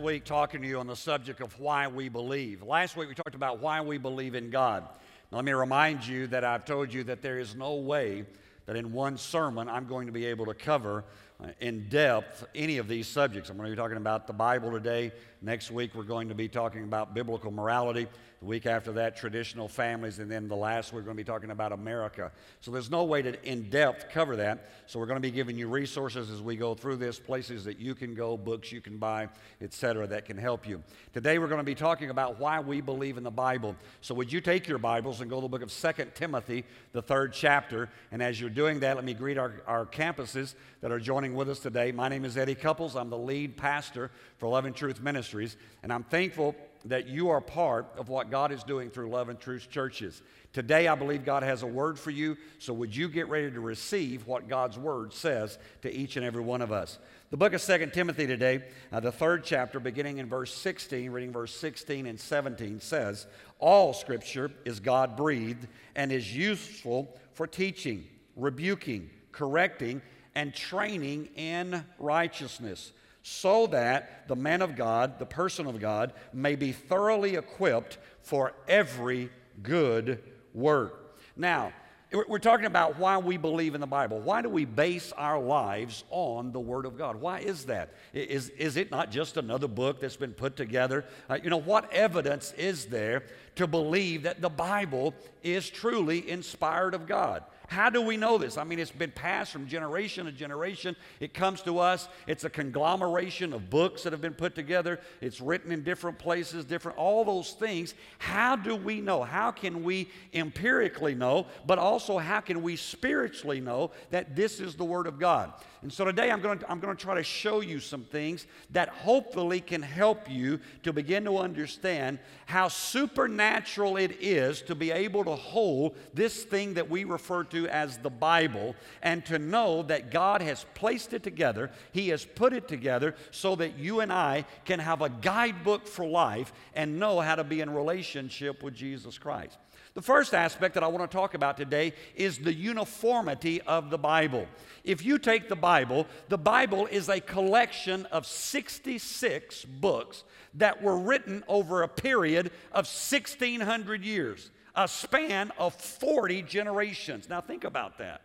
week talking to you on the subject of why we believe. Last week we talked about why we believe in God. Now, let me remind you that I've told you that there is no way that in one sermon I'm going to be able to cover Uh, in depth any of these subjects. I'm going to be talking about the Bible today. Next week we're going to be talking about biblical morality. The week after that, traditional families. And then the last, we're going to be talking about America. So there's no way to in depth cover that. So we're going to be giving you resources as we go through this, places that you can go, books you can buy, etc., that can help you. Today we're going to be talking about why we believe in the Bible. So would you take your Bibles and go to the book of Second Timothy, the third chapter. And as you're doing that, let me greet our, our campuses that are joining with us today. My name is Eddie Couples. I'm the lead pastor for Love and Truth Ministries. And I'm thankful that you are part of what God is doing through Love and Truth churches. Today, I believe God has a word for you, so would you get ready to receive what God's word says to each and every one of us? The book of Second Timothy today, uh, the third chapter, beginning in verse 16, reading verse 16 and 17, says, All scripture is God breathed and is useful for teaching, rebuking, correcting, and training in righteousness so that the man of God, the person of God, may be thoroughly equipped for every good work. Now, we're talking about why we believe in the Bible. Why do we base our lives on the Word of God? Why is that? Is, is it not just another book that's been put together? Uh, you know, what evidence is there to believe that the Bible is truly inspired of God? How do we know this? I mean, it's been passed from generation to generation. It comes to us. It's a conglomeration of books that have been put together. It's written in different places, different, all those things. How do we know? How can we empirically know, but also how can we spiritually know that this is the Word of God? And so today I'm going, to, I'm going to try to show you some things that hopefully can help you to begin to understand how supernatural it is to be able to hold this thing that we refer to as the Bible and to know that God has placed it together, He has put it together so that you and I can have a guidebook for life and know how to be in relationship with Jesus Christ. The first aspect that I want to talk about today is the uniformity of the Bible. If you take the Bible, the Bible is a collection of 66 books that were written over a period of 1600 years, a span of 40 generations. Now, think about that.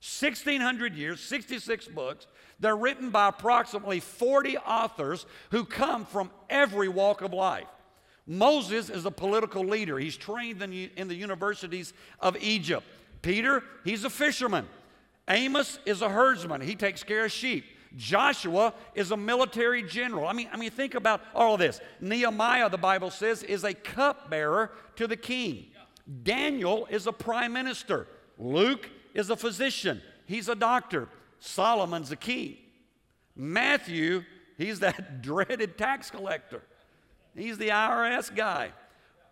1600 years, 66 books. They're written by approximately 40 authors who come from every walk of life. Moses is a political leader. He's trained in the universities of Egypt. Peter, he's a fisherman. Amos is a herdsman. He takes care of sheep. Joshua is a military general. I mean, I mean, think about all of this. Nehemiah, the Bible says, is a cupbearer to the king. Daniel is a prime minister. Luke is a physician. He's a doctor. Solomon's a king. Matthew, he's that dreaded tax collector. He's the IRS guy.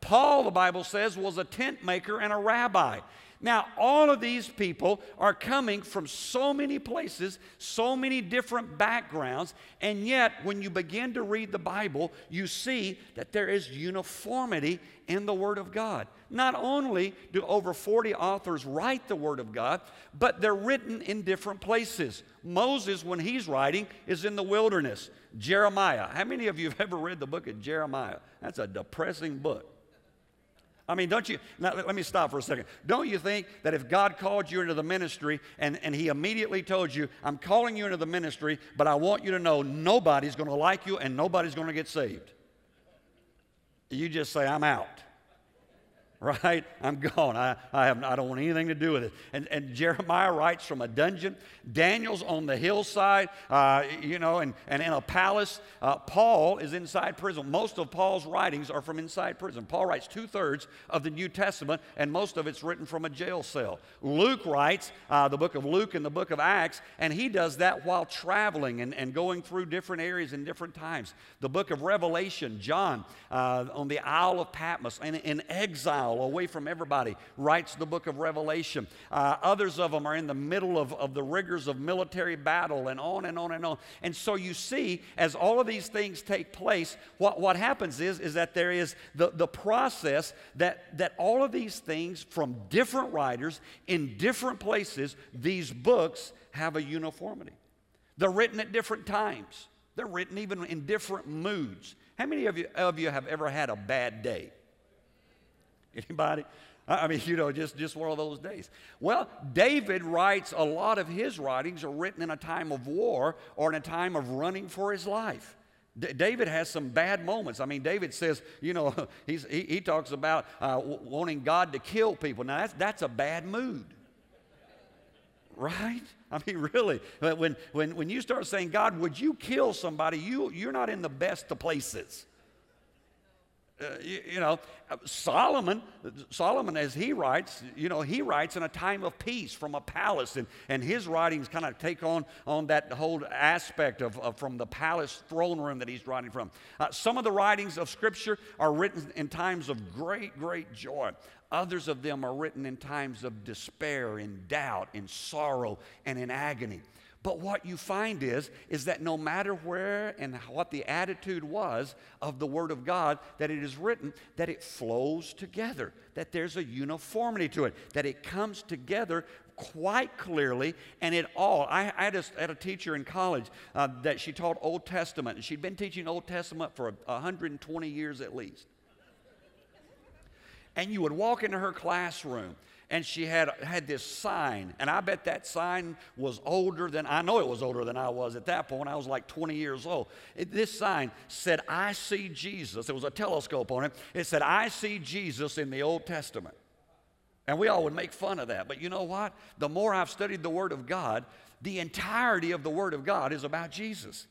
Paul, the Bible says, was a tent maker and a rabbi. Now, all of these people are coming from so many places, so many different backgrounds, and yet when you begin to read the Bible, you see that there is uniformity in the Word of God. Not only do over 40 authors write the Word of God, but they're written in different places. Moses, when he's writing, is in the wilderness. Jeremiah. How many of you have ever read the book of Jeremiah? That's a depressing book. I mean, don't you, now, let me stop for a second. Don't you think that if God called you into the ministry and, and He immediately told you, I'm calling you into the ministry, but I want you to know nobody's going to like you and nobody's going to get saved? You just say, I'm out right? I'm gone. I, I, have, I don't want anything to do with it. And, and Jeremiah writes from a dungeon. Daniel's on the hillside, uh, you know, and, and in a palace. Uh, Paul is inside prison. Most of Paul's writings are from inside prison. Paul writes two thirds of the New Testament, and most of it's written from a jail cell. Luke writes uh, the book of Luke and the book of Acts, and he does that while traveling and, and going through different areas in different times. The book of Revelation, John uh, on the Isle of Patmos and in exile away from everybody, writes the book of Revelation. Uh, others of them are in the middle of, of the rigors of military battle and on and on and on. And so you see, as all of these things take place, what, what happens is, is that there is the, the process that, that all of these things from different writers in different places, these books have a uniformity. They're written at different times. They're written even in different moods. How many of you, of you have ever had a bad day? Anybody? I mean, you know, just, just one of those days. Well, David writes a lot of his writings are written in a time of war or in a time of running for his life. D- David has some bad moments. I mean, David says, you know, he, he talks about uh, wanting God to kill people. Now, that's, that's a bad mood. Right? I mean, really, when, when, when you start saying, God, would you kill somebody, you, you're not in the best of places. Uh, you, you, know, Solomon, Solomon, as he writes, you know, he writes in a time of peace from a palace, and, and his writings kind of take on, on that whole aspect of, of from the palace throne room that he's writing from. Uh, some of the writings of Scripture are written in times of great, great joy. Others of them are written in times of despair, in doubt, in sorrow, and in agony. But what you find is, is that no matter where and what the attitude was of the Word of God, that it is written, that it flows together, that there's a uniformity to it, that it comes together quite clearly, and it all. I, I had, a, had, a, teacher in college uh, that she taught Old Testament, and she'd been teaching Old Testament for 120 years at least. And you would walk into her classroom, and she had, had this sign. And I bet that sign was older than, I know it was older than I was at that point. I was like 20 years old. It, this sign said, I see Jesus. There was a telescope on it. It said, I see Jesus in the Old Testament. And we all would make fun of that. But you know what? The more I've studied the Word of God, the entirety of the Word of God is about Jesus.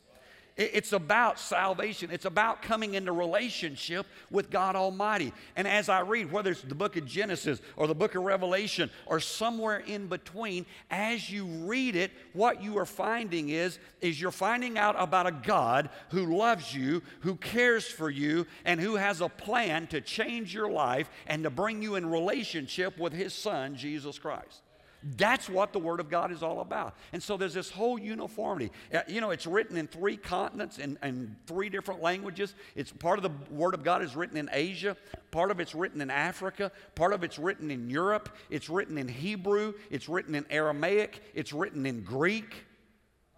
It's about salvation. It's about coming into relationship with God Almighty. And as I read, whether it's the book of Genesis or the book of Revelation or somewhere in between, as you read it, what you are finding is, is you're finding out about a God who loves you, who cares for you, and who has a plan to change your life and to bring you in relationship with his son, Jesus Christ. That's what the Word of God is all about. And so there's this whole uniformity. Uh, you know, it's written in three continents and in three different languages. It's part of the Word of God is written in Asia, part of it's written in Africa, part of it's written in Europe, it's written in Hebrew, it's written in Aramaic, it's written in Greek.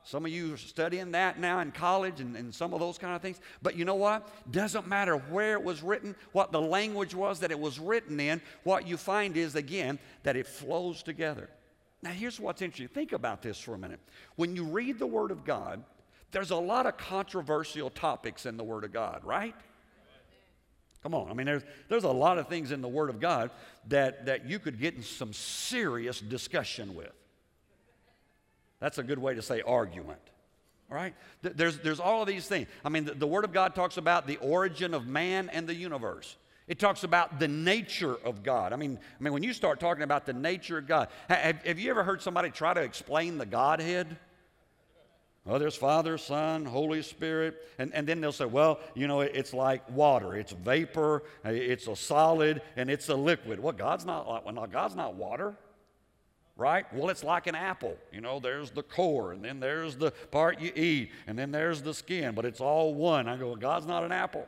Some of you are studying that now in college and, and, some of those kind of things. But you know what? Doesn't matter where it was written, what the language was that it was written in. What you find is, again, that it flows together. Now, here's what's interesting. Think about this for a minute. When you read the Word of God, there's a lot of controversial topics in the Word of God, right? Come on. I mean, there's, there's a lot of things in the Word of God that, that you could get in some serious discussion with. That's a good way to say argument. All right? There's, there's all of these things. I mean, the, the Word of God talks about the origin of man and the universe. It talks about the nature of God. I mean, I mean, when you start talking about the nature of God, have, have you ever heard somebody try to explain the Godhead? Well, there's Father, Son, Holy Spirit. And, and then they'll say, well, you know, it's like water. It's vapor, it's a solid, and it's a liquid. Well, God's not well, God's not water right? Well, it's like an apple. You know, there's the core, and then there's the part you eat, and then there's the skin, but it's all one. I go, God's not an apple.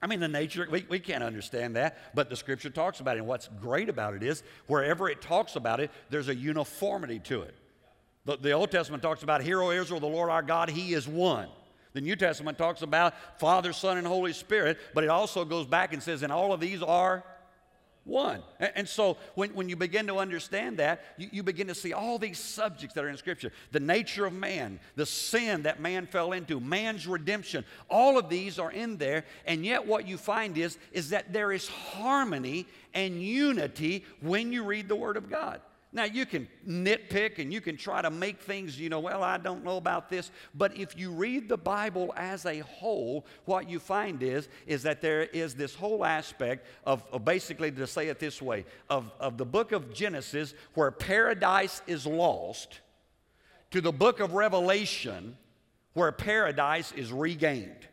I mean, the nature, we, we can't understand that, but the scripture talks about it. And what's great about it is, wherever it talks about it, there's a uniformity to it. The, the Old Testament talks about, Hear, O Israel, the Lord our God, He is one. The New Testament talks about Father, Son, and Holy Spirit, but it also goes back and says, and all of these are one. And so when, when you begin to understand that, you, you, begin to see all these subjects that are in Scripture the nature of man, the sin that man fell into, man's redemption. All of these are in there. And yet, what you find is, is that there is harmony and unity when you read the Word of God. Now, you can nitpick and you can try to make things, you know, well, I don't know about this. But if you read the Bible as a whole, what you find is, is that there is this whole aspect of, of basically, to say it this way, of, of the book of Genesis where paradise is lost to the book of Revelation where paradise is regained.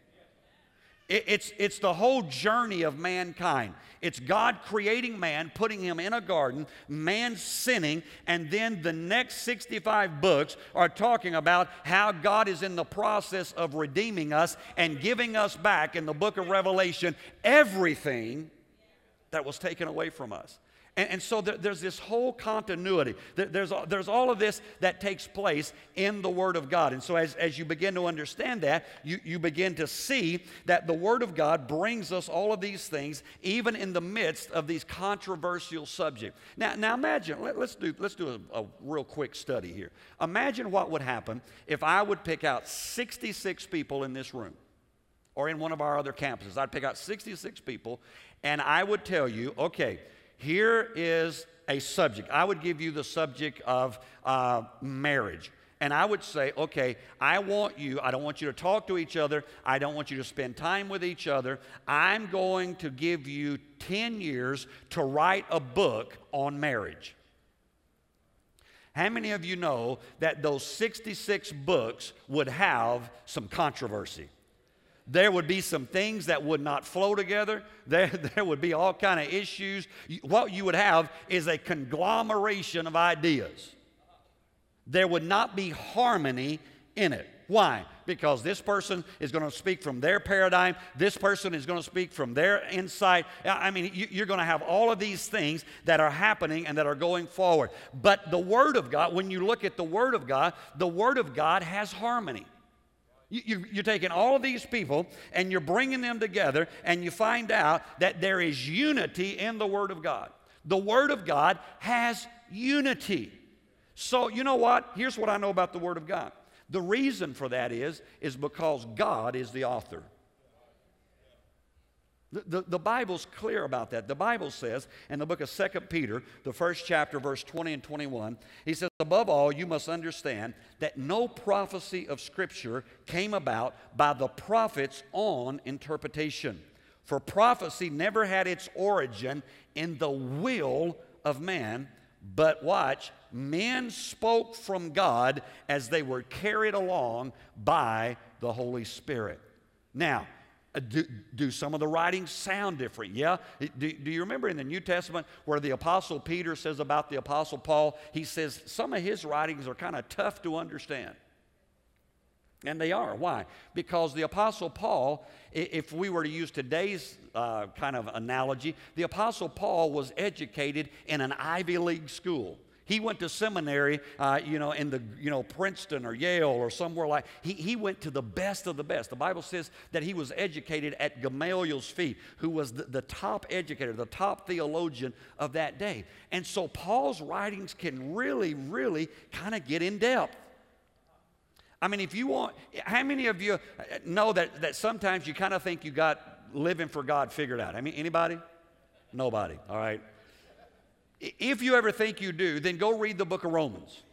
It's, it's the whole journey of mankind. It's God creating man, putting him in a garden, man sinning, and then the next 65 books are talking about how God is in the process of redeeming us and giving us back in the book of Revelation everything that was taken away from us. And, and so there, there's this whole continuity. There, there's, there's all of this that takes place in the Word of God. And so as, as you begin to understand that, you, you begin to see that the Word of God brings us all of these things, even in the midst of these controversial subjects. Now, now imagine, let, us do, let's do a, a real quick study here. Imagine what would happen if I would pick out 66 people in this room or in one of our other campuses. I'd pick out 66 people and I would tell you, okay, here is a subject. I would give you the subject of uh, marriage. And I would say, okay, I want you, I don't want you to talk to each other. I don't want you to spend time with each other. I'm going to give you 10 years to write a book on marriage. How many of you know that those 66 books would have some controversy? There would be some things that would not flow together. There, there would be all kind of issues. What you would have is a conglomeration of ideas. There would not be harmony in it. Why? Because this person is going to speak from their paradigm. This person is going to speak from their insight. I mean you're going to have all of these things that are happening and that are going forward. But the word of god when you look at the word of god the word of god has harmony you, are taking all of these people and you're bringing them together, and you find out that there is unity in the Word of God. The Word of God has unity. So, you know what? Here's what I know about the Word of God. The reason for that is, is because God is the author. The, the, Bible's clear about that. The Bible says in the book of 2 Peter, the first chapter, verse 20 and 21, he says, Above all, you must understand that no prophecy of Scripture came about by the prophet's own interpretation. For prophecy never had its origin in the will of man, but watch, men spoke from God as they were carried along by the Holy Spirit. Now, do, do, some of the writings sound different? Yeah. Do, do, you remember in the New Testament where the Apostle Peter says about the Apostle Paul, he says some of his writings are kind of tough to understand. And they are. Why? Because the Apostle Paul, if we were to use today's uh, kind of analogy, the Apostle Paul was educated in an Ivy League school. He went to seminary, uh, you know, in the, you know, Princeton or Yale or somewhere like, he, he went to the best of the best. The Bible says that he was educated at Gamaliel's feet, who was the, the top educator, the top theologian of that day. And so Paul's writings can really, really kind of get in depth. I mean, if you want, how many of you know that, that sometimes you kind of think you got living for God figured out? I mean, anybody? Nobody, all right? If you ever think you do, then go read the book of Romans.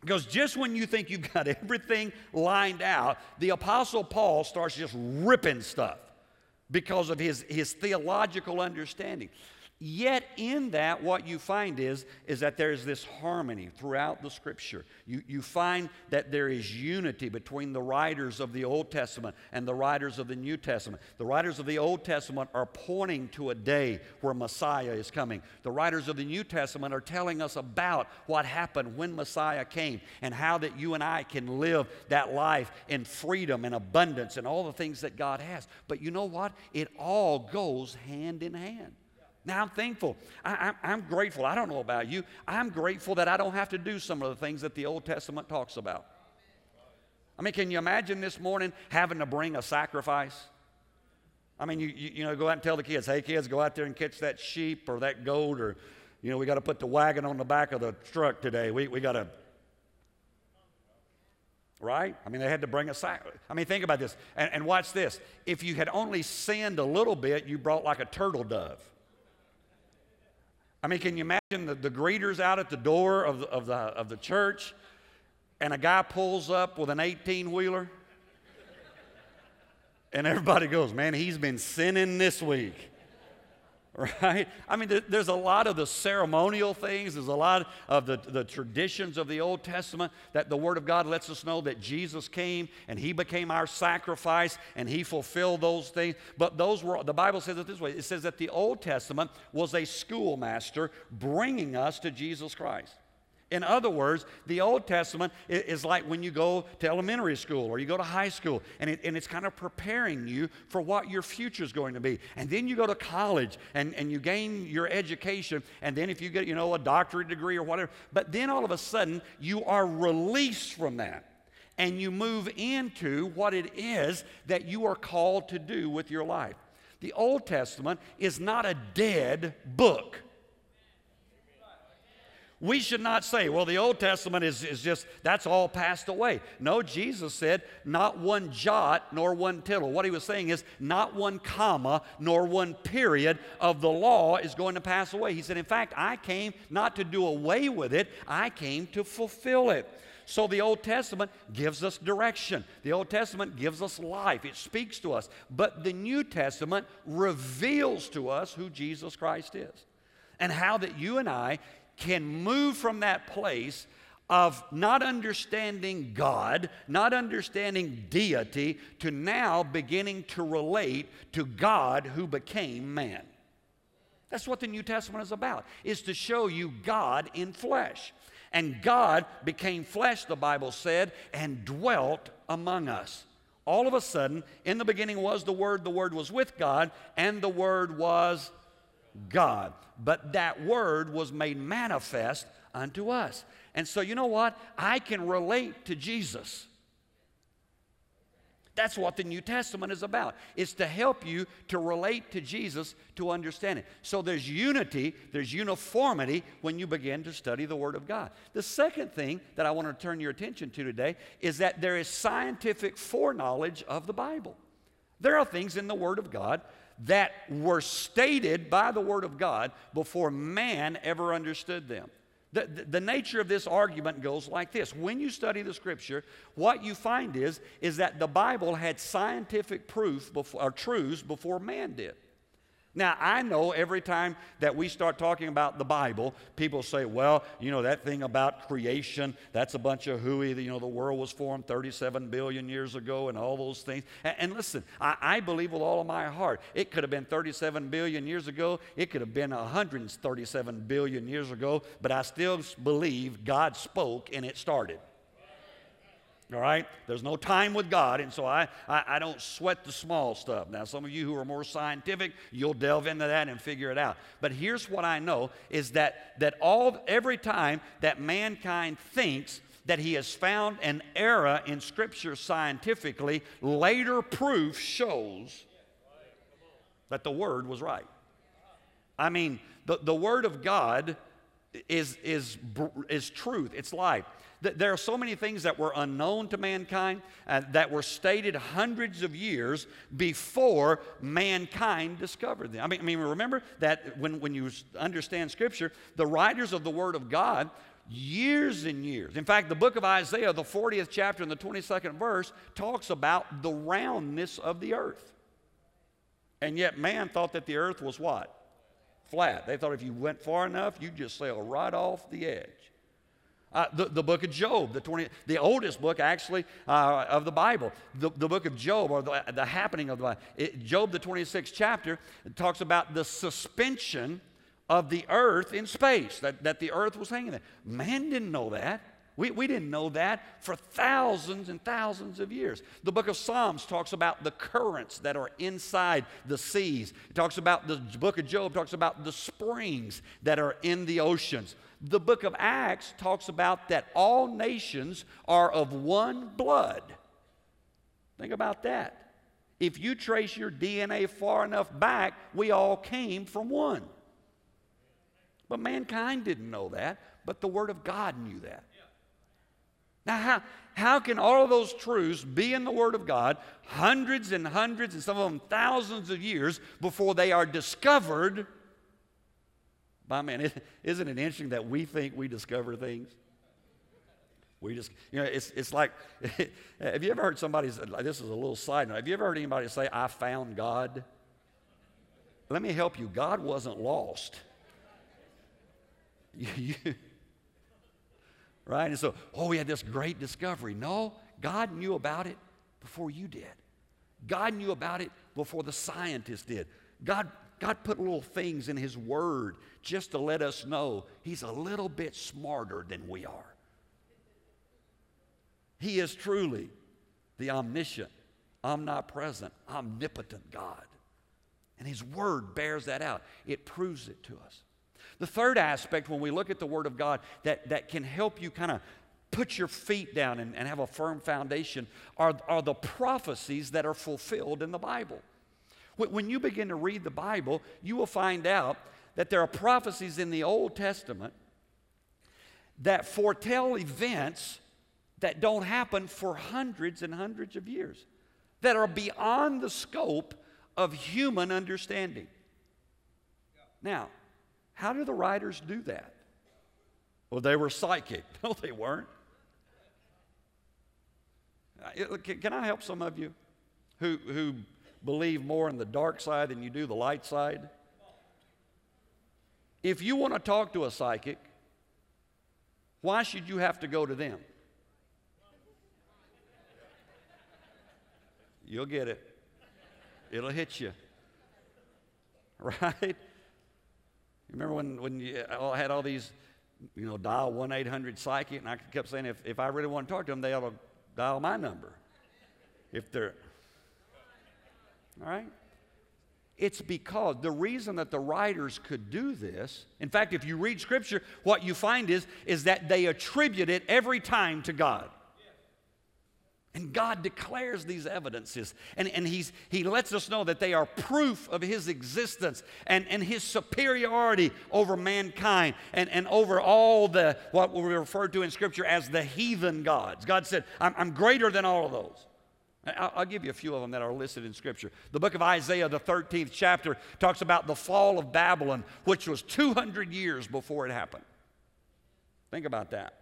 Because just when you think you've got everything lined out, the Apostle Paul starts just ripping stuff because of his, his theological understanding. Yet in that, what you find is, is that there is this harmony throughout the scripture. You, you find that there is unity between the writers of the Old Testament and the writers of the New Testament. The writers of the Old Testament are pointing to a day where Messiah is coming. The writers of the New Testament are telling us about what happened when Messiah came and how that you and I can live that life in freedom and abundance and all the things that God has. But you know what? It all goes hand in hand. Now, I'm thankful. I, am grateful. I don't know about you. I'm grateful that I don't have to do some of the things that the Old Testament talks about. I mean, can you imagine this morning having to bring a sacrifice? I mean, you, you, you know, go out and tell the kids, hey, kids, go out there and catch that sheep or that goat, or, you know, we got to put the wagon on the back of the truck today. We, we got to right? I mean, they had to bring a sack. I mean, think about this. And, and, watch this. If you had only sinned a little bit, you brought like a turtle dove. I mean, can you imagine the, the greeters out at the door of the, of, the, of the church and a guy pulls up with an 18 wheeler? And everybody goes, man, he's been sinning this week right? I mean, there's a lot of the ceremonial things, there's a lot of the, the traditions of the Old Testament that the Word of God lets us know that Jesus came and He became our sacrifice and He fulfilled those things. But those were, the Bible says it this way it says that the Old Testament was a schoolmaster bringing us to Jesus Christ. In other words, the Old Testament is like when you go to elementary school or you go to high school, and, it, and it's kind of preparing you for what your future is going to be. And then you go to college and, and you gain your education, and then if you get, you know, a doctorate degree or whatever, but then all of a sudden you are released from that and you move into what it is that you are called to do with your life. The Old Testament is not a dead book. We should not say, well, the Old Testament is, is just, that's all passed away. No, Jesus said, not one jot nor one tittle. What he was saying is, not one comma nor one period of the law is going to pass away. He said, in fact, I came not to do away with it, I came to fulfill it. So the Old Testament gives us direction. The Old Testament gives us life. It speaks to us. But the New Testament reveals to us who Jesus Christ is and how that you and I can move from that place of not understanding God, not understanding deity, to now beginning to relate to God who became man. That's what the New Testament is about, is to show you God in flesh. And God became flesh, the Bible said, and dwelt among us. All of a sudden, in the beginning was the Word, the Word was with God, and the Word was God. But that word was made manifest unto us. And so, you know what? I can relate to Jesus. That's what the New Testament is about. It's to help you to relate to Jesus to understand it. So there's unity, there's uniformity when you begin to study the Word of God. The second thing that I want to turn your attention to today is that there is scientific foreknowledge of the Bible. There are things in the Word of God that were stated by the Word of God before man ever understood them. The, the, the, nature of this argument goes like this when you study the scripture what you find is is that the bible had scientific proof before, or truths before man did now, I know every time that we start talking about the Bible, people say, well, you know, that thing about creation, that's a bunch of hooey. You know, the world was formed 37 billion years ago and all those things. And, and listen, I, I, believe with all of my heart, it could have been 37 billion years ago, it could have been 137 billion years ago, but I still believe God spoke and it started. All right? There's no time with God, and so I, I, I, don't sweat the small stuff. Now, some of you who are more scientific, you'll delve into that and figure it out. But here's what I know is that, that all every time that mankind thinks that he has found an error in Scripture scientifically, later proof shows that the Word was right. I mean, the, the Word of God is, is, is truth, it's life. There are so many things that were unknown to mankind uh, that were stated hundreds of years before mankind discovered them. I mean, I mean remember that when, when you understand Scripture, the writers of the Word of God years and years. In fact, the book of Isaiah, the 40th chapter and the 22nd verse, talks about the roundness of the earth. And yet, man thought that the earth was what? Flat. They thought if you went far enough, you'd just sail right off the edge. Uh, the, the book of Job, the, 20, the oldest book actually uh, of the Bible, the, the book of Job, or the, the happening of the Bible. It, Job, the 26th chapter, talks about the suspension of the earth in space, that, that the earth was hanging there. Man didn't know that. We, we didn't know that for thousands and thousands of years. The book of Psalms talks about the currents that are inside the seas. It talks about the book of Job talks about the springs that are in the oceans. The book of Acts talks about that all nations are of one blood. Think about that. If you trace your DNA far enough back, we all came from one. But mankind didn't know that, but the Word of God knew that. Now, how, how can all of those truths be in the Word of God hundreds and hundreds and some of them thousands of years before they are discovered by man? Isn't it interesting that we think we discover things? We just, you know, it's, it's like, have you ever heard somebody, say, this is a little side note, have you ever heard anybody say, I found God? Let me help you. God wasn't lost. You, right? And so, oh, we had this great discovery. No, God knew about it before you did. God knew about it before the scientists did. God God put little things in His Word just to let us know He's a little bit smarter than we are. He is truly the omniscient, omnipresent, omnipotent God. And His Word bears that out, it proves it to us. The third aspect, when we look at the Word of God, that, that can help you kind of put your feet down and, and have a firm foundation, are, are the prophecies that are fulfilled in the Bible. When you begin to read the Bible, you will find out that there are prophecies in the Old Testament that foretell events that don't happen for hundreds and hundreds of years, that are beyond the scope of human understanding. Now, how do the writers do that? Well, they were psychic. No, they weren't. Can I help some of you who, who believe more in the dark side than you do the light side? If you want to talk to a psychic, why should you have to go to them? You'll get it. It'll hit you. Right? Remember when, when you uh, had all these, you know, dial 1 800 psychic, and I kept saying, if, if I really want to talk to them, they ought to dial my number. If they're, all right? It's because the reason that the writers could do this, in fact, if you read Scripture, what you find is, is that they attribute it every time to God. And God declares these evidences, and, and he's, He lets us know that they are proof of His existence and, and His superiority over mankind and, and over all the, what we refer to in Scripture as the heathen gods. God said, I'm, I'm greater than all of those. I'll, I'll give you a few of them that are listed in Scripture. The book of Isaiah, the 13th chapter, talks about the fall of Babylon, which was 200 years before it happened. Think about that.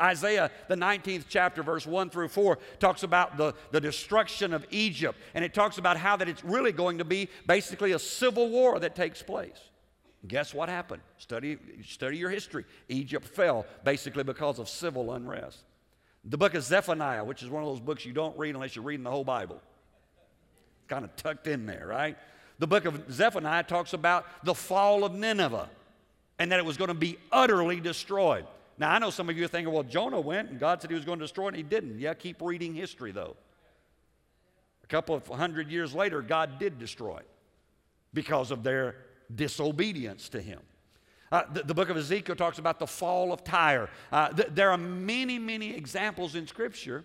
Isaiah, the 19th chapter, verse 1 through 4, talks about the, the destruction of Egypt. And it talks about how that it's really going to be basically a civil war that takes place. Guess what happened? Study, study your history. Egypt fell basically because of civil unrest. The book of Zephaniah, which is one of those books you don't read unless you're reading the whole Bible. Kind of tucked in there, right? The book of Zephaniah talks about the fall of Nineveh and that it was going to be utterly destroyed. Now, I know some of you are thinking, well, Jonah went and God said he was going to destroy it, and he didn't. Yeah, keep reading history, though. A couple of hundred years later, God did destroy it because of their disobedience to him. Uh, the, the, book of Ezekiel talks about the fall of Tyre. Uh, th- there are many, many examples in Scripture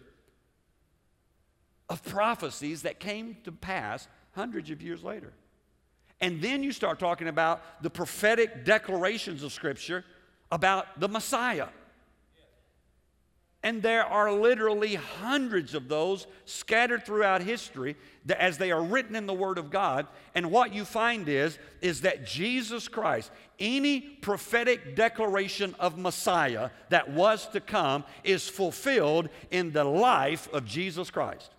of prophecies that came to pass hundreds of years later. And then you start talking about the prophetic declarations of Scripture about the Messiah. And there are literally hundreds of those scattered throughout history as they are written in the Word of God. And what you find is, is that Jesus Christ, any prophetic declaration of Messiah that was to come, is fulfilled in the life of Jesus Christ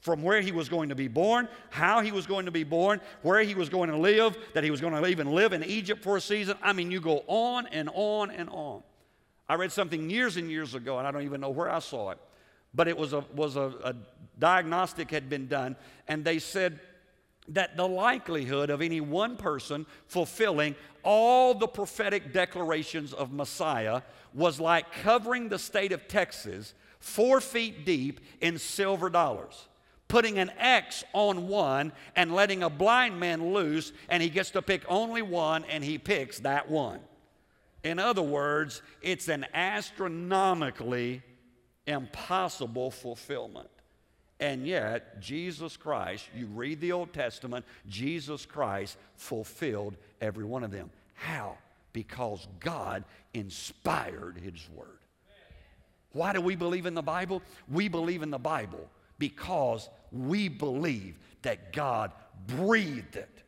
from where he was going to be born, how he was going to be born, where he was going to live, that he was going to even live in Egypt for a season. I mean, you go on and on and on. I read something years and years ago, and I don't even know where I saw it, but it was a, was a, a diagnostic had been done, and they said that the likelihood of any one person fulfilling all the prophetic declarations of Messiah was like covering the state of Texas four feet deep in silver dollars putting an X on one and letting a blind man loose, and he gets to pick only one, and he picks that one. In other words, it's an astronomically impossible fulfillment. And yet, Jesus Christ, you read the Old Testament, Jesus Christ fulfilled every one of them. How? Because God inspired His Word. Why do we believe in the Bible? We believe in the Bible because we believe that God breathed it.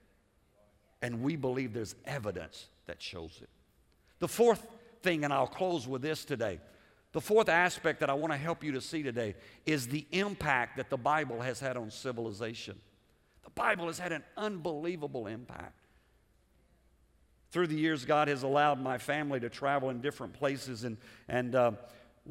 And we believe there's evidence that shows it. The fourth thing, and I'll close with this today. The fourth aspect that I want to help you to see today is the impact that the Bible has had on civilization. The Bible has had an unbelievable impact. Through the years, God has allowed my family to travel in different places, and, and uh,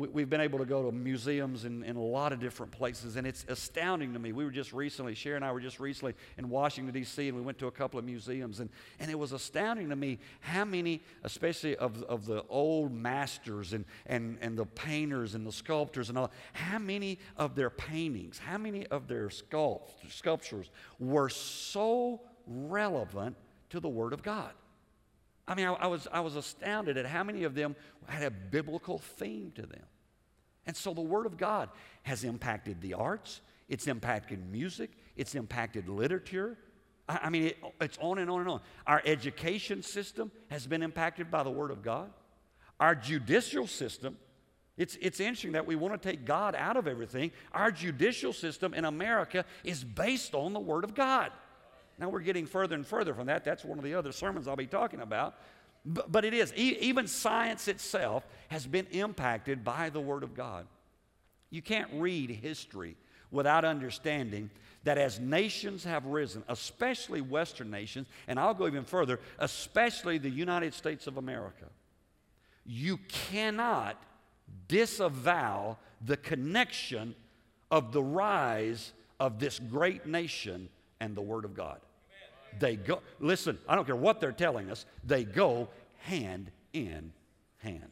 we, have been able to go to museums in, in a lot of different places, and it's astounding to me. We were just recently, Sherry and I were just recently in Washington, D.C., and we went to a couple of museums, and, and it was astounding to me how many, especially of, of the old masters and, and, and the painters and the sculptors and all, how many of their paintings, how many of their sculpt, sculptures were so relevant to the Word of God. I mean, I, I, was, I was astounded at how many of them had a biblical theme to them. And so the Word of God has impacted the arts, it's impacted music, it's impacted literature. I, I mean, it, it's on and on and on. Our education system has been impacted by the Word of God. Our judicial system, it's, it's interesting that we want to take God out of everything. Our judicial system in America is based on the Word of God. Now we're getting further and further from that. That's one of the other sermons I'll be talking about. But, but it is. E- even science itself has been impacted by the Word of God. You can't read history without understanding that as nations have risen, especially Western nations, and I'll go even further, especially the United States of America, you cannot disavow the connection of the rise of this great nation and the Word of God. They go, listen, I don't care what they're telling us, they go hand in hand.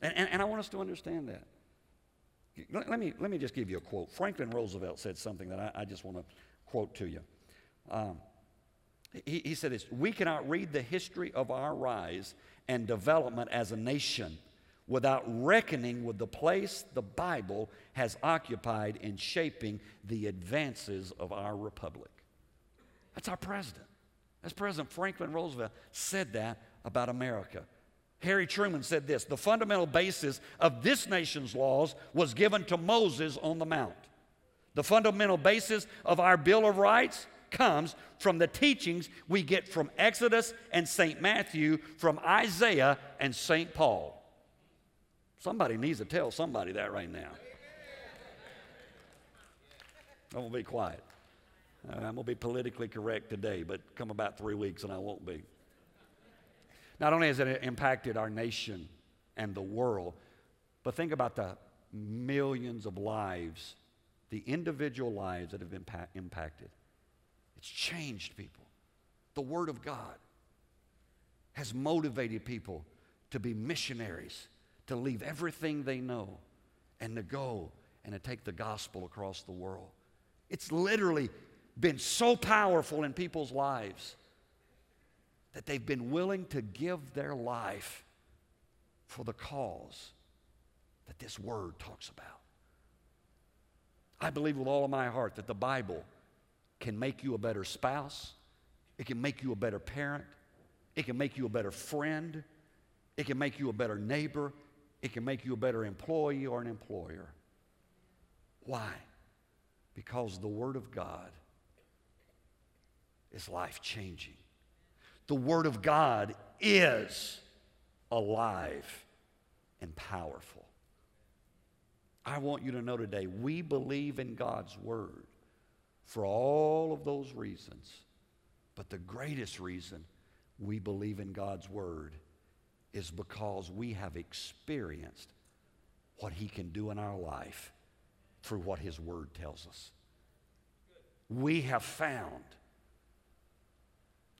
And, and, and I want us to understand that. Let, let, me, let me just give you a quote. Franklin Roosevelt said something that I, I just want to quote to you. Um, he, he said this We cannot read the history of our rise and development as a nation without reckoning with the place the Bible has occupied in shaping the advances of our republic. That's our president. That's President Franklin Roosevelt said that about America. Harry Truman said this The fundamental basis of this nation's laws was given to Moses on the Mount. The fundamental basis of our Bill of Rights comes from the teachings we get from Exodus and St. Matthew, from Isaiah and St. Paul. Somebody needs to tell somebody that right now. To be quiet. Uh, I'm going to be politically correct today, but come about three weeks and I won't be. Not only has it impacted our nation and the world, but think about the millions of lives, the individual lives that have been impacted. It's changed people. The Word of God has motivated people to be missionaries, to leave everything they know, and to go and to take the gospel across the world. It's literally been so powerful in people's lives that they've been willing to give their life for the cause that this word talks about. I believe with all of my heart that the Bible can make you a better spouse, it can make you a better parent, it can make you a better friend, it can make you a better neighbor, it can make you a better employee or an employer. Why? Because the Word of God is life changing. The Word of God is alive and powerful. I want you to know today we believe in God's Word for all of those reasons. But the greatest reason we believe in God's Word is because we have experienced what He can do in our life through what His Word tells us. We have found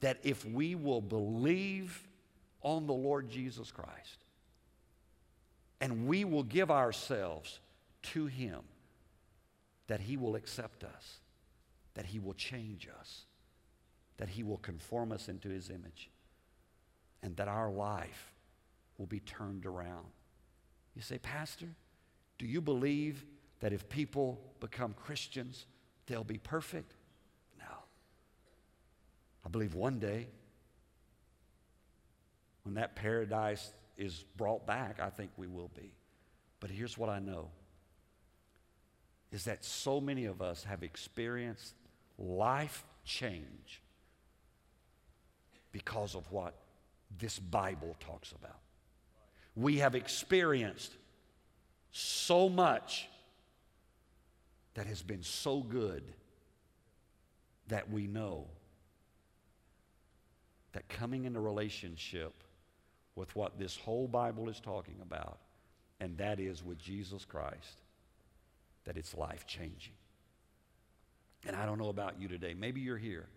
that if we will believe on the Lord Jesus Christ and we will give ourselves to Him, that He will accept us, that He will change us, that He will conform us into His image, and that our life will be turned around. You say, Pastor, do you believe that if people become Christians, they'll be perfect? I believe one day, when that paradise is brought back, I think we will be. But here's what I know is that so many of us have experienced life change because of what this Bible talks about. We have experienced so much that has been so good that we know that coming into relationship with what this whole Bible is talking about and that is with Jesus Christ, that it's life changing. And I don't know about you today. Maybe you're here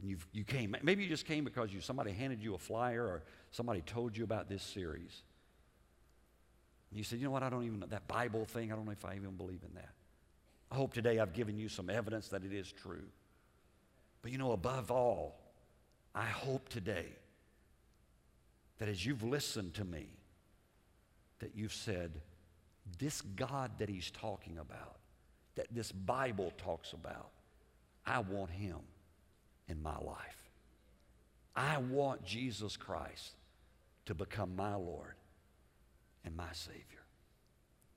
and you've, you came. Maybe you just came because you, somebody handed you a flyer or somebody told you about this series. And you said, you know what, I don't even know that Bible thing, I don't know if I even believe in that. I hope today I've given you some evidence that it is true. But you know, above all, I hope today that as you've listened to me, that you've said, this God that he's talking about, that this Bible talks about, I want him in my life. I want Jesus Christ to become my Lord and my Savior.